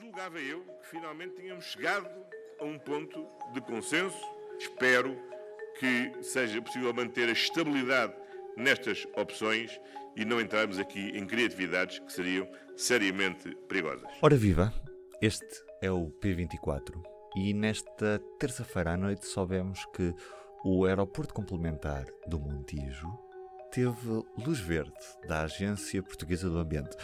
Julgava eu que finalmente tínhamos chegado a um ponto de consenso. Espero que seja possível manter a estabilidade nestas opções e não entrarmos aqui em criatividades que seriam seriamente perigosas. Ora viva, este é o P24 e nesta terça-feira à noite soubemos que o aeroporto complementar do Montijo teve luz verde da Agência Portuguesa do Ambiente,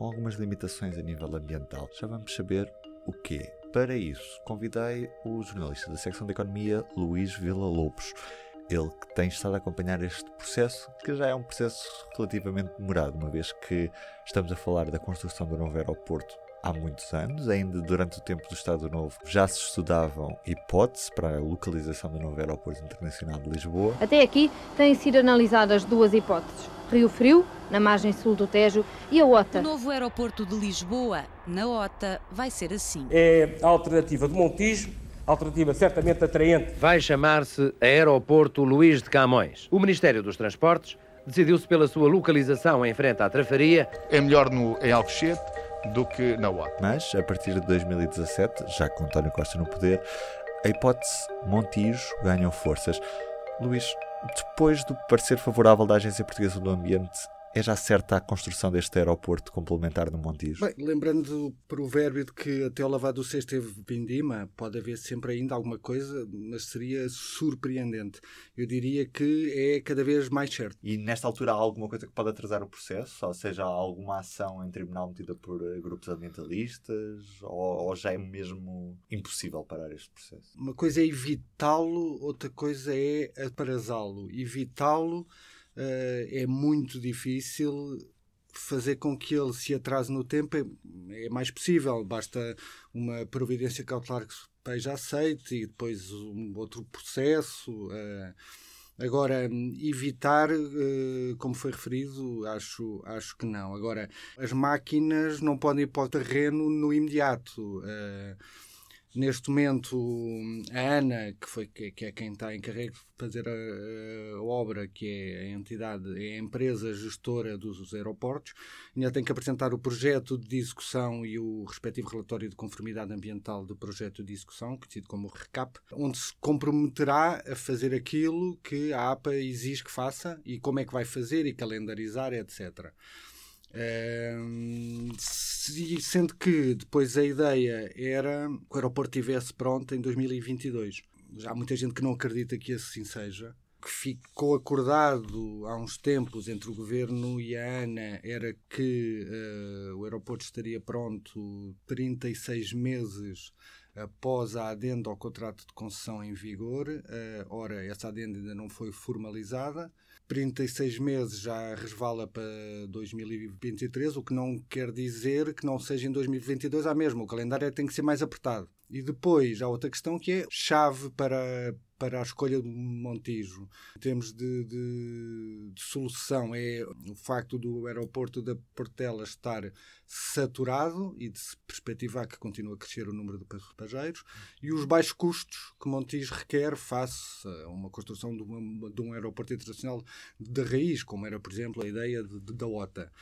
com algumas limitações a nível ambiental. Já vamos saber o quê. Para isso, convidei o jornalista da secção de Economia, Luís Vila Lobos. Ele que tem estado a acompanhar este processo, que já é um processo relativamente demorado, uma vez que estamos a falar da construção do novo aeroporto há muitos anos, ainda durante o tempo do Estado Novo, já se estudavam hipóteses para a localização do novo Aeroporto Internacional de Lisboa. Até aqui têm sido analisadas duas hipóteses: Rio Frio, na margem sul do Tejo, e a OTA. O novo aeroporto de Lisboa, na OTA, vai ser assim. É a alternativa do Montijo, alternativa certamente atraente. Vai chamar-se Aeroporto Luís de Camões. O Ministério dos Transportes decidiu-se pela sua localização em frente à Trafaria. É melhor no, em Alcochete do que na UAT. Mas, a partir de 2017, já com António Costa no poder, a hipótese Montijo ganhou forças. Luís, depois do parecer favorável da Agência Portuguesa do Ambiente, é já certa a construção deste aeroporto complementar no Montijo? Bem, lembrando o provérbio de que até o lavado do cesto teve vindima, pode haver sempre ainda alguma coisa, mas seria surpreendente. Eu diria que é cada vez mais certo. E nesta altura há alguma coisa que pode atrasar o processo? Ou seja, há alguma ação em tribunal metida por eh, grupos ambientalistas? Ou, ou já é mesmo impossível parar este processo? Uma coisa é evitá-lo, outra coisa é aparasá-lo. Evitá-lo é muito difícil fazer com que ele se atrase no tempo é, é mais possível. Basta uma providência cautelar que esteja aceite e depois um outro processo. Uh, agora, evitar, uh, como foi referido, acho, acho que não. Agora, as máquinas não podem ir para o terreno no imediato. Uh, Neste momento, a Ana, que, foi, que é quem está encarregue de fazer a, a, obra, que é a entidade, é a empresa gestora dos aeroportos, ainda tem que apresentar o projeto de execução e o respectivo relatório de conformidade ambiental do projeto de execução, conhecido como RECAP, onde se comprometerá a fazer aquilo que a APA exige que faça e como é que vai fazer e calendarizar, etc sendo que depois a ideia era que o aeroporto estivesse pronto em 2022. Já há muita gente que não acredita que assim seja. O que ficou acordado há uns tempos entre o governo e a ANA era que uh, o aeroporto estaria pronto 36 meses após a adenda ao contrato de concessão em vigor. Uh, ora, essa adenda ainda não foi formalizada. 36 meses já resvala para 2023, o que não quer dizer que não seja em 2022 a mesma. O calendário tem que ser mais apertado. E depois há outra questão que é chave para, para a escolha do Montijo. Em termos de, de, de, solução, é o facto do aeroporto da Portela estar saturado e de se perspectivar que continue a crescer o número de passageiros e os baixos custos que Montijo requer face a uma construção de, uma, de um aeroporto internacional de raiz, como era, por exemplo, a ideia de, de, da OTA.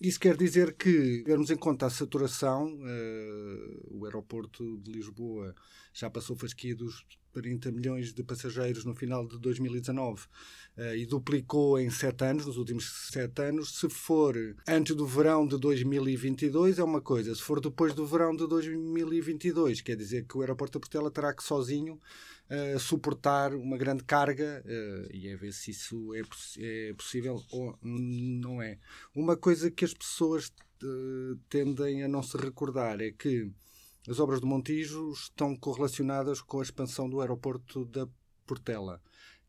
Isso quer dizer que, tivermos em conta a saturação, uh, o aeroporto de Lisboa já passou fasquia dos 40 milhões de passageiros no final de 2019 uh, eh, e duplicou em 7 anos, nos últimos 7 anos. Se for antes do verão de 2022, é uma coisa. Se for depois do verão de 2022, quer dizer que o aeroporto de Portela terá que sozinho uh, suportar uma grande carga uh, e é ver se isso é, é, possível ou não é. Uma coisa que as pessoas uh, tendem a não se recordar é que as obras do Montijo estão correlacionadas com a expansão do aeroporto da Portela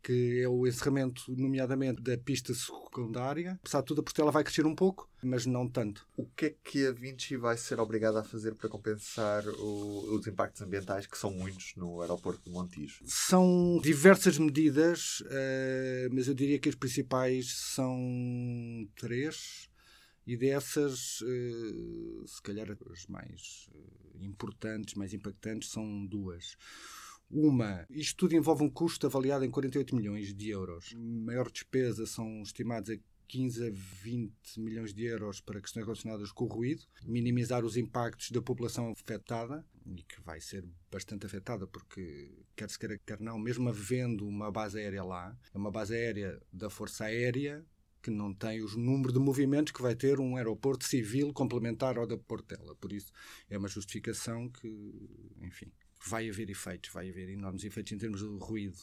que é o encerramento, nomeadamente, da pista secundária. Apesar de tudo, a Portela vai crescer um pouco, mas não tanto. O que é que a Vinci vai ser obrigada a fazer para compensar o, os impactos ambientais, que são muitos no aeroporto de Montijo? São diversas medidas, uh, mas eu diria que as principais são três. E dessas, uh, se calhar as mais uh, importantes, mais impactantes, são duas. Uma, isto tudo envolve um custo avaliado em 48 milhões de euros. A maior despesa são estimados a 15 a 20 milhões de euros para questões relacionadas com o ruído, minimizar os impactos da população afetada, e que vai ser bastante afetada, porque quer se queira, quer não, mesmo havendo uma base aérea lá, é uma base aérea da Força Aérea que não tem os números de movimentos que vai ter um aeroporto civil complementar ao da Portela. Por isso, é uma justificação que, enfim, vai haver efeitos, vai haver enormes efeitos em termos de ruído.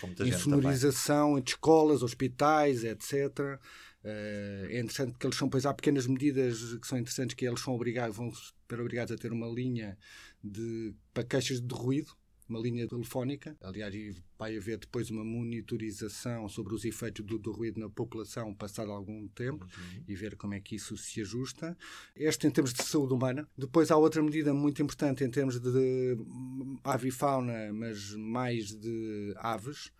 Com muita insonorização entre escolas, hospitais, etc. Uh, é interessante que eles são, pois há pequenas medidas que são interessantes que eles são obrigados, vão ser obrigados a ter uma linha de, para queixas de ruído, uma linha telefónica. Aliás, vai haver depois uma monitorização sobre os efeitos do, do ruído na população passado algum tempo uhum. e ver como é que isso se ajusta. Este em termos de saúde humana. Depois há outra medida muito importante em termos de, avifauna, mas mais de aves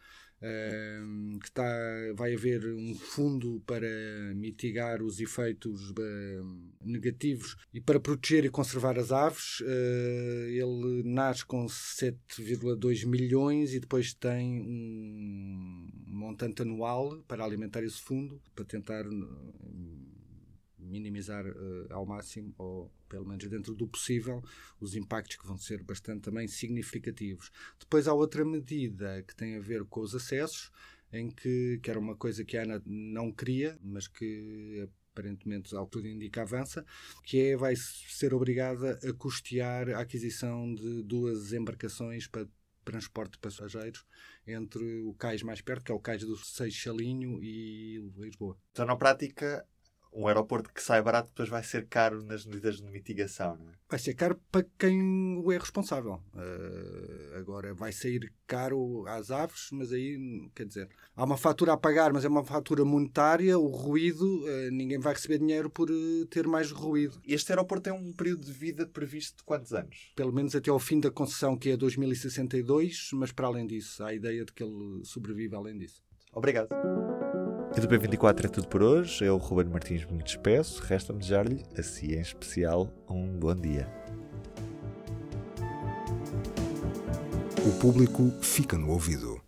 que está, vai haver um fundo para mitigar os efeitos negativos e para proteger e conservar as aves. Uh, ele nasce com 7,2 milhões e depois tem um montante anual para alimentar esse fundo, para tentar minimizar uh, ao máximo, ou pelo menos dentro do possível, os impactos que vão ser bastante também significativos. Depois há outra medida que tem a ver com os acessos, em que, que era uma coisa que a ANA não queria, mas que aparentemente ao tudo indica avança, que é vai ser obrigada a custear a aquisição de duas embarcações para transporte de passageiros entre o cais mais perto, que é o cais do Seixalinho e Lisboa. Então, na prática, um aeroporto que sai barato depois vai ser caro nas medidas de mitigação, não é? Vai ser caro para quem o é responsável. Uh, agora, vai sair caro às aves, mas aí, quer dizer, há uma fatura a pagar, mas é uma fatura monetária. O ruído, uh, ninguém vai receber dinheiro por uh, ter mais ruído. Este aeroporto tem um período de vida previsto de quantos anos? Pelo menos até ao fim da concessão, que é 2062, mas para além disso, há a ideia de que ele sobrevive além disso. Obrigado. E do P24 é tudo por hoje. Eu, Ruben Martins, me despeço. Resta-me desejar-lhe, a si em especial, um bom dia. O público fica no ouvido.